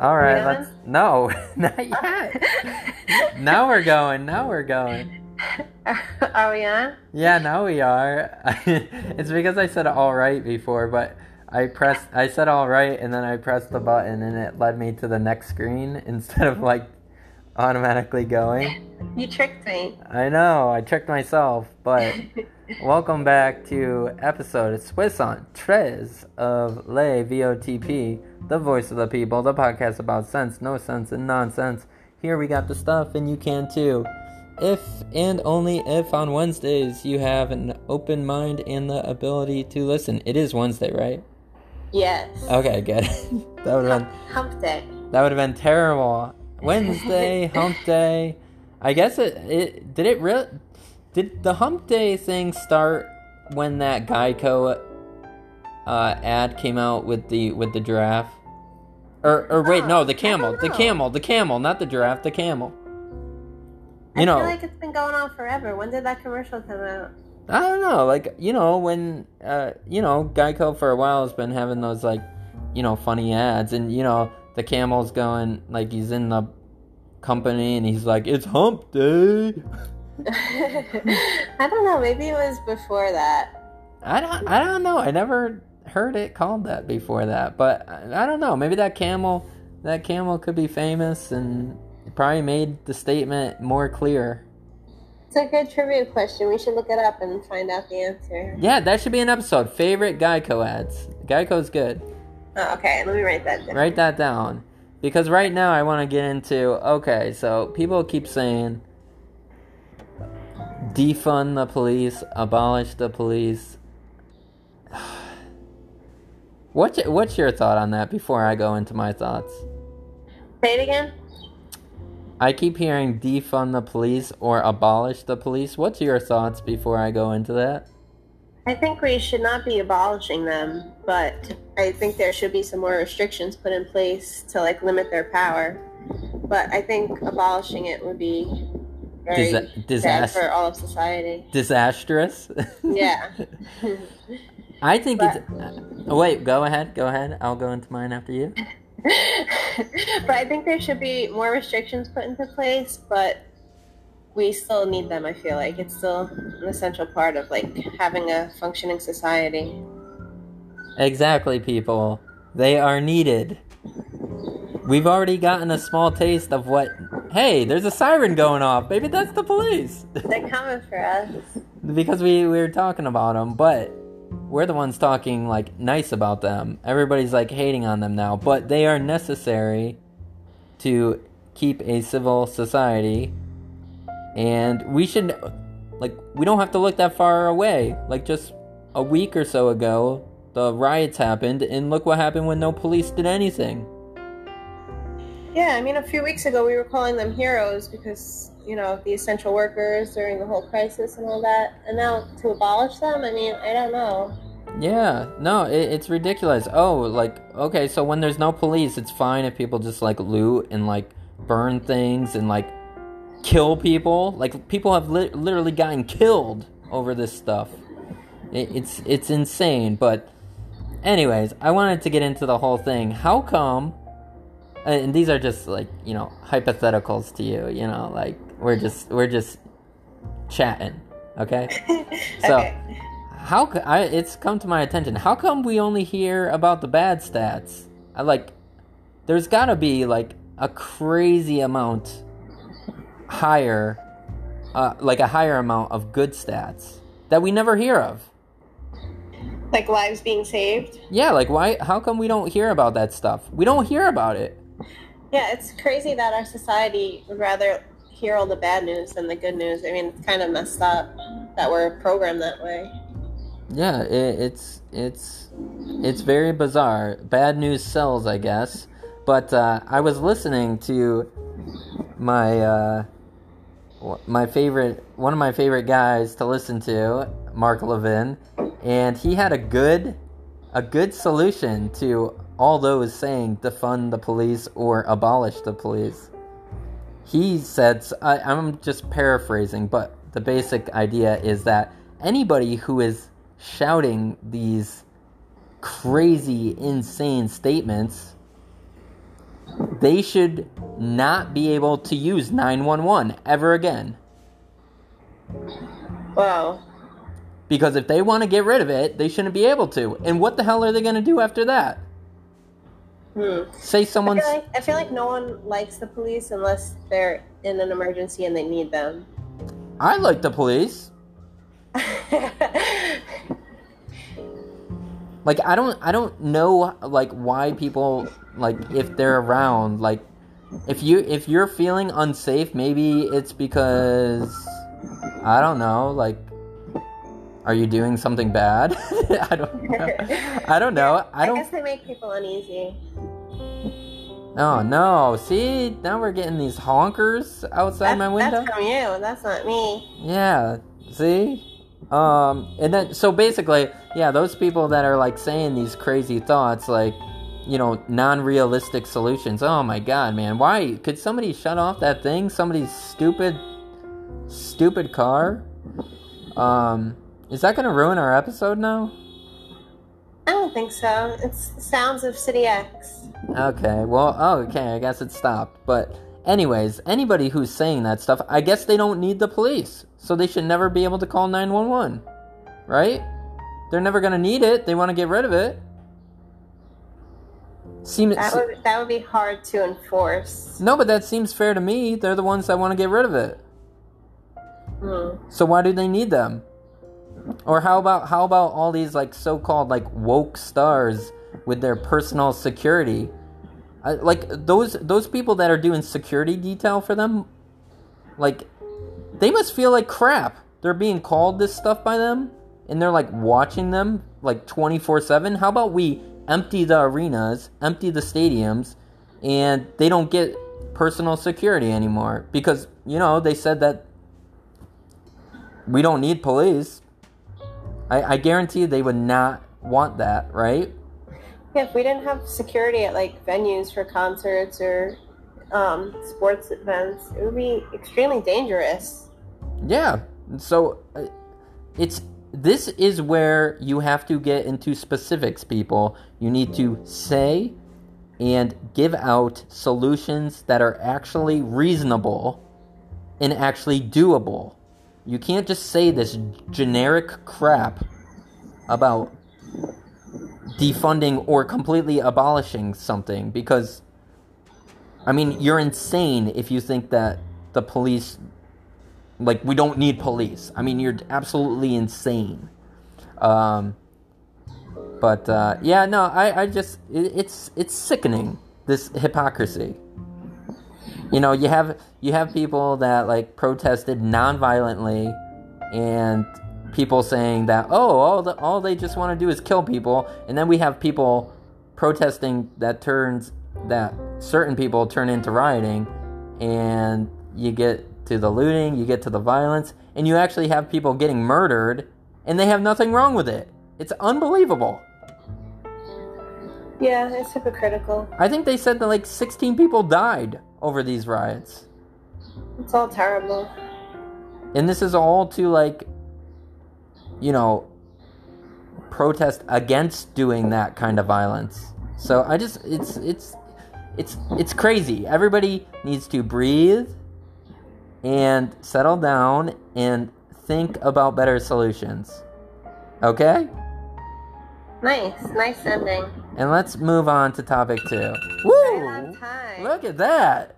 All right, We let's. No, not yet. now we're going. Now we're going. Are we on? Yeah, now we are. it's because I said all right before, but I pressed. I said all right, and then I pressed the button, and it led me to the next screen instead of like automatically going. You tricked me. I know. I tricked myself, but. Welcome back to episode Swiss on Trez of Le VOTP, the voice of the people, the podcast about sense, no sense, and nonsense. Here we got the stuff, and you can too. If and only if on Wednesdays you have an open mind and the ability to listen. It is Wednesday, right? Yes. Okay, good. that would have been Hump day. that would have been terrible. Wednesday, hump day. I guess it, it did it real did the hump day thing start when that Geico uh, ad came out with the with the giraffe? Or or wait, Oh, no, the camel, the camel, the camel, not the giraffe, the camel. I You know, feel like it's been going on forever. When did that commercial come out? I don't know, like you know when uh you know Geico for a while has been having those like you know funny ads, and you know the camel's going like he's in the company and he's like it's hump day. I don't know. Maybe it was before that. I don't I don't know. I never heard it called that before that, but I, I don't know. Maybe that camel that camel could be famous and it probably made the statement more clear. It's a good trivia question. We should look it up and find out the answer. Yeah, that should be an episode. Favorite Geico ads. Geico's good. Oh, okay, let me write that down. Write that down. Because right now I want to get into okay, so people keep saying defund the police, abolish the police. What's your, what's your thought on that before I go into my thoughts? Say it again. I keep hearing defund the police or abolish the police. What's your thoughts before I go into that? I think we should not be abolishing them, but I think there should be some more restrictions put in place to like limit their power. But I think abolishing it would be very Disa- bad disaster- for all of society. Disastrous. Yeah. I think But- it's. oh, wait, go ahead. Go ahead. I'll go into mine after you. but I think there should be more restrictions put into place, but we still need them, I feel like. It's still an essential part of like having a functioning society. Exactly, people. They are needed. We've already gotten a small taste of what. Hey, there's a siren going off. Maybe that's the police. They're coming for us. because we, we were talking about them, but we're the ones talking like nice about them. Everybody's like hating on them now, but they are necessary to keep a civil society. And we should, like, we don't have to look that far away. Like, just a week or so ago, the riots happened, and look what happened when no police did anything. Yeah, I mean, a few weeks ago we were calling them heroes because, you know, the essential workers during the whole crisis and all that. And now to abolish them, I mean, I don't know. Yeah, no, it, it's ridiculous. Oh, like, okay, so when there's no police, it's fine if people just, like, loot and, like, burn things and, like, kill people. Like, people have li- literally gotten killed over this stuff. It, it's, it's insane, but, anyways, I wanted to get into the whole thing. How come, and these are just, like, you know, hypotheticals to you, you know, like, we're just, we're just chatting, okay? So, okay. how I, it's come to my attention. How come we only hear about the bad stats? I like there's got to be like a crazy amount higher uh, like a higher amount of good stats that we never hear of. Like lives being saved. Yeah, like why how come we don't hear about that stuff? We don't hear about it. Yeah, it's crazy that our society would rather hear all the bad news than the good news. I mean, it's kind of messed up that we're programmed that way. Yeah, it, it's it's it's very bizarre. Bad news sells, I guess. But uh, I was listening to my uh, my favorite one of my favorite guys to listen to, Mark Levin, and he had a good a good solution to all those saying defund the police or abolish the police. He said, I, I'm just paraphrasing, but the basic idea is that anybody who is shouting these crazy, insane statements they should not be able to use 911 ever again. Whoa. Because if they want to get rid of it, they shouldn't be able to. And what the hell are they going to do after that? Hmm. Say I feel, like, I feel like no one likes the police unless they're in an emergency and they need them. I like the police. Like I don't I don't know like why people like if they're around like if you if you're feeling unsafe maybe it's because I don't know like are you doing something bad? I don't know. I don't know. I I don't guess they make people uneasy. Oh no. See, now we're getting these honkers outside That- my window. That's from you. That's not me. Yeah. See? Um and then so basically, yeah, those people that are like saying these crazy thoughts like you know, non-realistic solutions. Oh my god, man. Why could somebody shut off that thing? Somebody's stupid stupid car? Um is that going to ruin our episode now? I don't think so. It's the sounds of City X. Okay, well, oh, okay, I guess it stopped. But, anyways, anybody who's saying that stuff, I guess they don't need the police. So they should never be able to call 911. Right? They're never gonna need it. They wanna get rid of it. Seem, That would that would be hard to enforce. no, but that seems fair to me. They're the ones that wanna get rid of it. Hmm. So why do they need them? Or how about how about all these like so-called like woke stars with their personal security? Like those those people that are doing security detail for them, like they must feel like crap. They're being called this stuff by them, and they're like watching them like twenty four seven. How about we empty the arenas, empty the stadiums, and they don't get personal security anymore because you know they said that we don't need police. I, I guarantee they would not want that, right? Yeah, if we didn't have security at like venues for concerts or um, sports events, it would be extremely dangerous. Yeah. So uh, it's this is where you have to get into specifics, people. You need to say and give out solutions that are actually reasonable and actually doable. You can't just say this generic crap about defunding or completely abolishing something because I mean, you're insane if you think that the police like we don't need police. I mean, you're absolutely insane. Um, but uh, yeah, no, I, I just it, it's it's sickening this hypocrisy. You know, you have you have people that like protested non-violently, and people saying that oh, all the, all they just want to do is kill people, and then we have people protesting that turns that certain people turn into rioting, and you get to the looting, you get to the violence, and you actually have people getting murdered, and they have nothing wrong with it. It's unbelievable. Yeah, it's hypocritical. I think they said that like 16 people died over these riots. It's all terrible. And this is all to like, you know, protest against doing that kind of violence. So I just, it's, it's, it's, it's crazy. Everybody needs to breathe and settle down and think about better solutions. Okay? Nice, nice ending. And let's move on to topic two. Woo! Time. Look at that.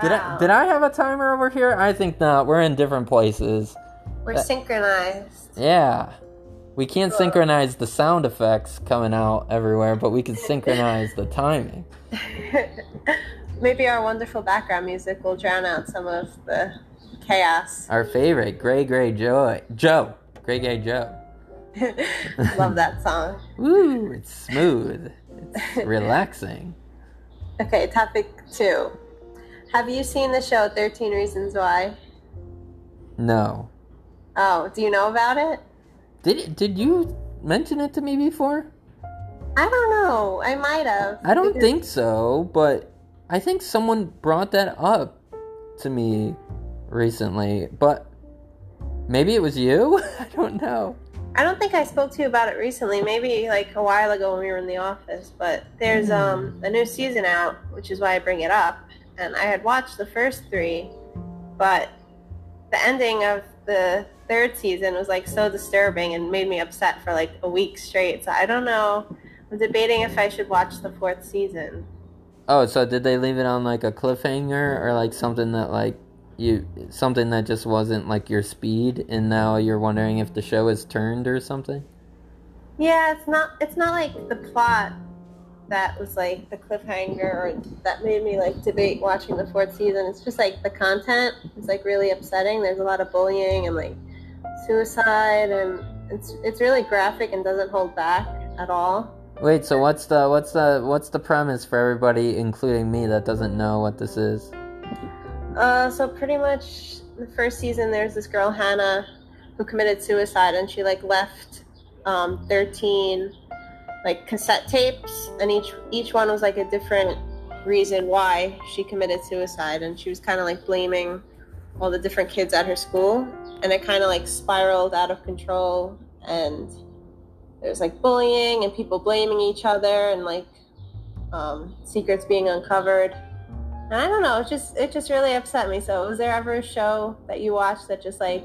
Did I did I have a timer over here? I think not. We're in different places. We're uh, synchronized. Yeah. We can't synchronize the sound effects coming out everywhere, but we can synchronize the timing. Maybe our wonderful background music will drown out some of the chaos. Our favorite, Gray Gray Joe. Joe. Gray Gray Joe. Love that song. Woo, it's smooth. It's relaxing. Okay, topic two. Have you seen the show 13 Reasons Why? No. Oh, do you know about it? Did did you mention it to me before? I don't know. I might have. I don't Because- think so, but I think someone brought that up to me recently, but maybe it was you? I don't know. I don't think I spoke to you about it recently. Maybe like a while ago when we were in the office. But there's um, a new season out, which is why I bring it up. And I had watched the first three, but the ending of the third season was like so disturbing and made me upset for like a week straight. So I don't know. I'm debating if I should watch the fourth season. Oh, so did they leave it on like a cliffhanger or like something that like you something that just wasn't like your speed and now you're wondering if the show is turned or something? Yeah, it's not it's not like the plot that was like the cliffhanger or that made me like debate watching the fourth season. It's just like the content is like really upsetting. There's a lot of bullying and like suicide and it's it's really graphic and doesn't hold back at all. Wait, so what's the what's the what's the premise for everybody including me that doesn't know what this is? Uh, so pretty much the first season, there's this girl Hannah who committed suicide, and she like left um, 13 like cassette tapes, and each each one was like a different reason why she committed suicide, and she was kind of like blaming all the different kids at her school, and it kind of like spiraled out of control, and there was like bullying and people blaming each other, and like um, secrets being uncovered I don't know. It just it just really upset me. So, was there ever a show that you watched that just like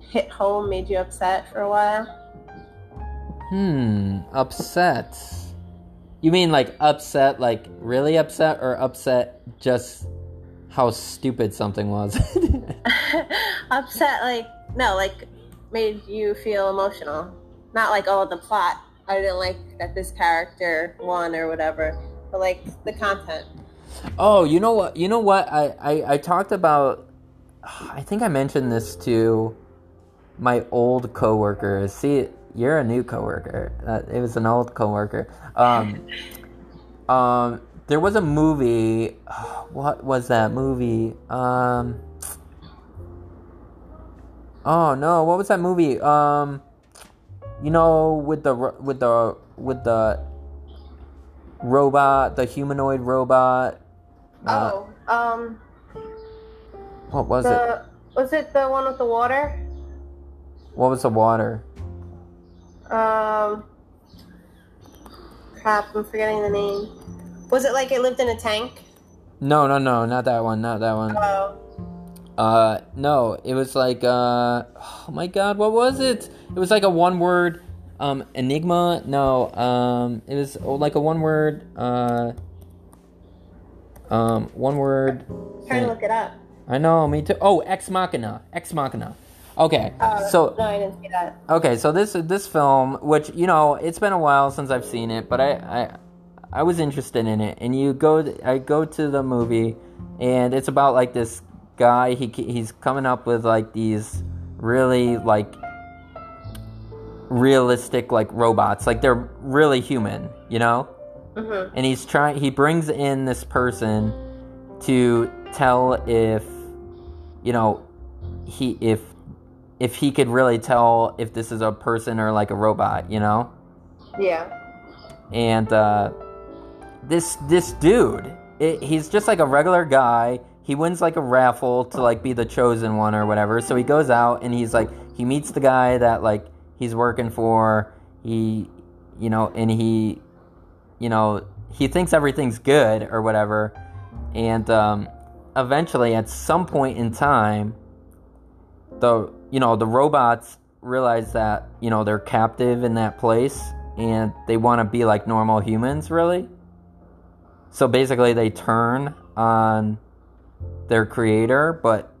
hit home, made you upset for a while? Hmm, upset. You mean like upset, like really upset, or upset just how stupid something was? upset, like no, like made you feel emotional. Not like oh the plot. I didn't like that this character won or whatever, but like the content. Oh, you know what? You know what? I, I, I talked about. I think I mentioned this to my old coworker. See, you're a new coworker. It was an old coworker. Um, um, there was a movie. What was that movie? Um. Oh no! What was that movie? Um, you know, with the with the with the robot, the humanoid robot oh, um. What was the, it? Was it the one with the water? What was the water? Um. Crap, I'm forgetting the name. Was it like it lived in a tank? No, no, no, not that one, not that one. Oh. Uh, no, it was like, uh, oh my god, what was it? It was like a one word, um, enigma? No, um, it was like a one word, uh, um, one word. I'm trying to look it up. I know, me too. Oh, Ex Machina. Ex Machina. Okay, uh, so no, I didn't see that. Okay, so this this film, which you know, it's been a while since I've seen it, but I I, I was interested in it. And you go, I go to the movie, and it's about like this guy. He he's coming up with like these really like realistic like robots, like they're really human, you know. Mm-hmm. And he's trying. He brings in this person to tell if you know he if if he could really tell if this is a person or like a robot. You know. Yeah. And uh, this this dude, it, he's just like a regular guy. He wins like a raffle to like be the chosen one or whatever. So he goes out and he's like he meets the guy that like he's working for. He you know and he you know, he thinks everything's good or whatever. And um, eventually, at some point in time, the you know the robots realize that you know they're captive in that place and they want to be like normal humans, really. So basically, they turn on their creator, but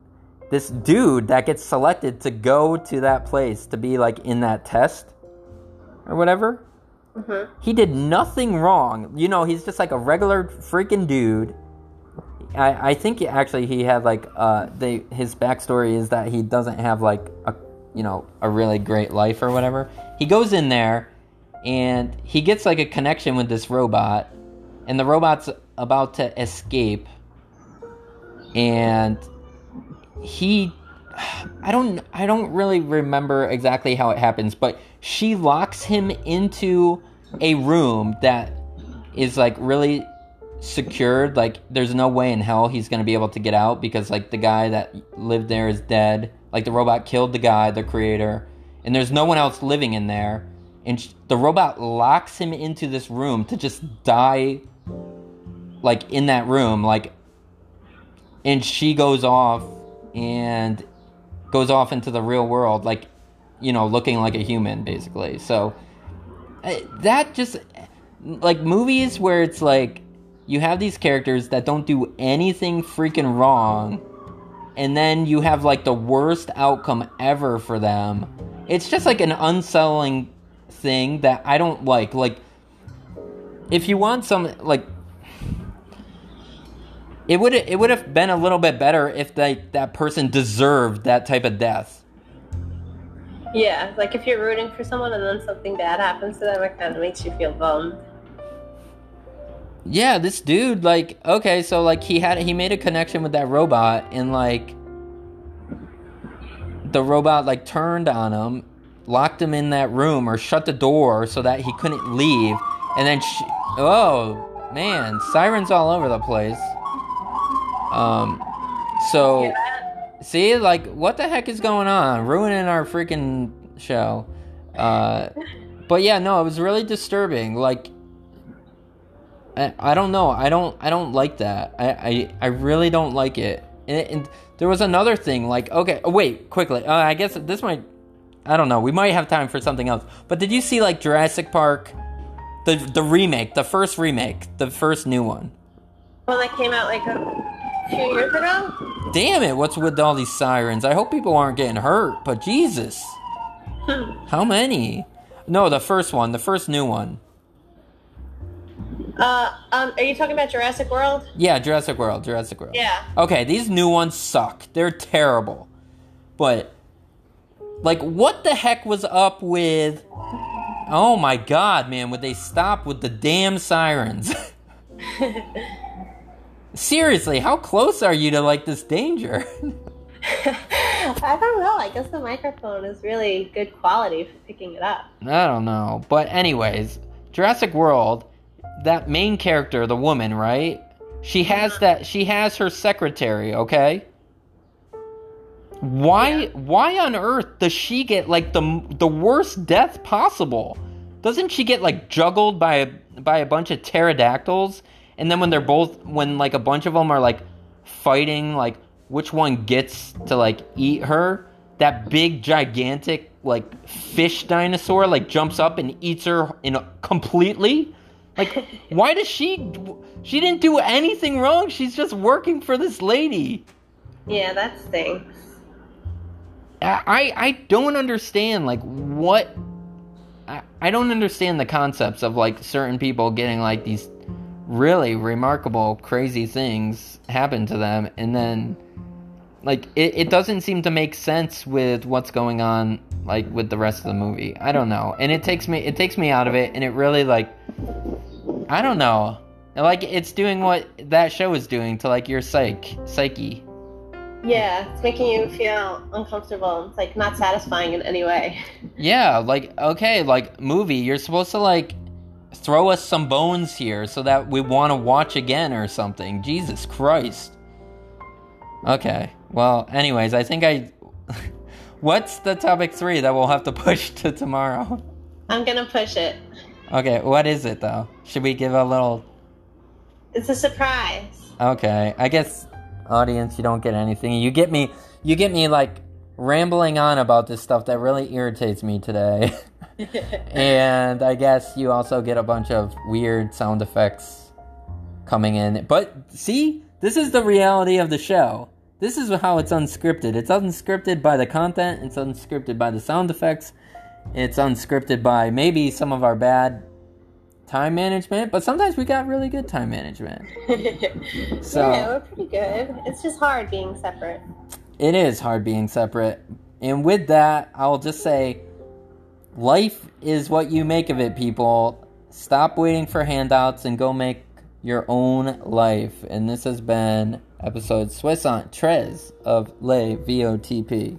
this dude that gets selected to go to that place to be like in that test or whatever Mm-hmm. He did nothing wrong. You know, he's just like a regular freaking dude. I, I think actually he had like uh they his backstory is that he doesn't have like a you know a really great life or whatever. He goes in there and he gets like a connection with this robot and the robot's about to escape and he I don't I don't really remember exactly how it happens, but she locks him into a room that is like really secured like there's no way in hell he's to be able to get out because like the guy that lived there is dead like the robot killed the guy the creator and there's no one else living in there. And sh- the robot locks him into this room to just die, like in that room. Like, and she goes off and goes off into the real world, like, you know, looking like a human, basically. So eh, that just like movies where it's like you have these characters that don't do anything freaking wrong and then you have like the worst outcome ever for them. It's just like an unsettling thing that i don't like. Like if you want some like it would it would have been a little bit better if like that person deserved that type of death Yeah, like if you're rooting for someone and then something bad happens to them, it kind of makes you feel bummed. yeah this dude like okay so like he had he made a connection with that robot and like the robot like turned on him locked him in that room or shut the door so that he couldn't leave and then she, oh man sirens all over the place um so that? See like what the heck is going on? Ruining our freaking show. Uh but yeah no it was really disturbing. Like I, I don't know. I don't i don't like that. I i, I really don't like it. And, and there was another thing like okay oh, wait quickly. Uh, i guess this might i don't know. We might have time for something else. But did you see like jurassic park? The the remake the first remake the first new one. One that came out like a few years ago. damn it what's with all these sirens i hope people aren't getting hurt but jesus how many no the first one the first new one Uh, um, are you talking about Jurassic World? yeah jurassic world jurassic world Yeah. Okay, these new ones suck. They're terrible. But like what the heck was up with Oh my god, man, would they stop with the damn sirens? Seriously, how close are you to like this danger? I don't know. I guess the microphone is really good quality for picking it up. I don't know. But anyways, Jurassic World, that main character, the woman, right? She has uh-huh. that she has her secretary, okay? Why Yeah. why on earth does she get like the the worst death possible? Doesn't she get like juggled by a, by a bunch of pterodactyls and then when they're both when like a bunch of them are like fighting like which one gets to like eat her, that big gigantic like fish dinosaur like jumps up and eats her in a, completely? Like why does she she didn't do anything wrong. She's just working for this lady. Yeah, that stinks. I I don't understand like what I, I don't understand the concepts of like certain people getting like these really remarkable crazy things happen to them and then like it, it doesn't seem to make sense with what's going on like with the rest of the movie. I don't know. And it takes me it takes me out of it and it really like I don't know. Like it's doing what that show is doing to like your psyche psyche. Yeah, it's making you feel uncomfortable. It's like not satisfying in any way. Yeah, like okay, like movie, you're supposed to like throw us some bones here so that we want to watch again or something. Jesus Christ. Okay. Well, anyways, I think I What's the topic 3 that we'll have to push to tomorrow? I'm gonna push it. Okay, what is it though? Should we give a little It's a surprise. Okay, I guess audience, you don't get anything. You get me you get me like rambling on about this stuff that really irritates me today. and I guess you also get a bunch of weird sound effects coming in. But see, this is the reality of the show. This is how it's unscripted. It's unscripted by the content, it's unscripted by the sound effects, it's unscripted by maybe some of our bad time management, but sometimes we got really good time management. So- yeah, we're pretty good. It's just hard being separate. It is hard being separate. And with that, I'll just say life is what you make of it, people. Stop waiting for handouts and go make your own life. And this has been episode on Trez of Le VOTP.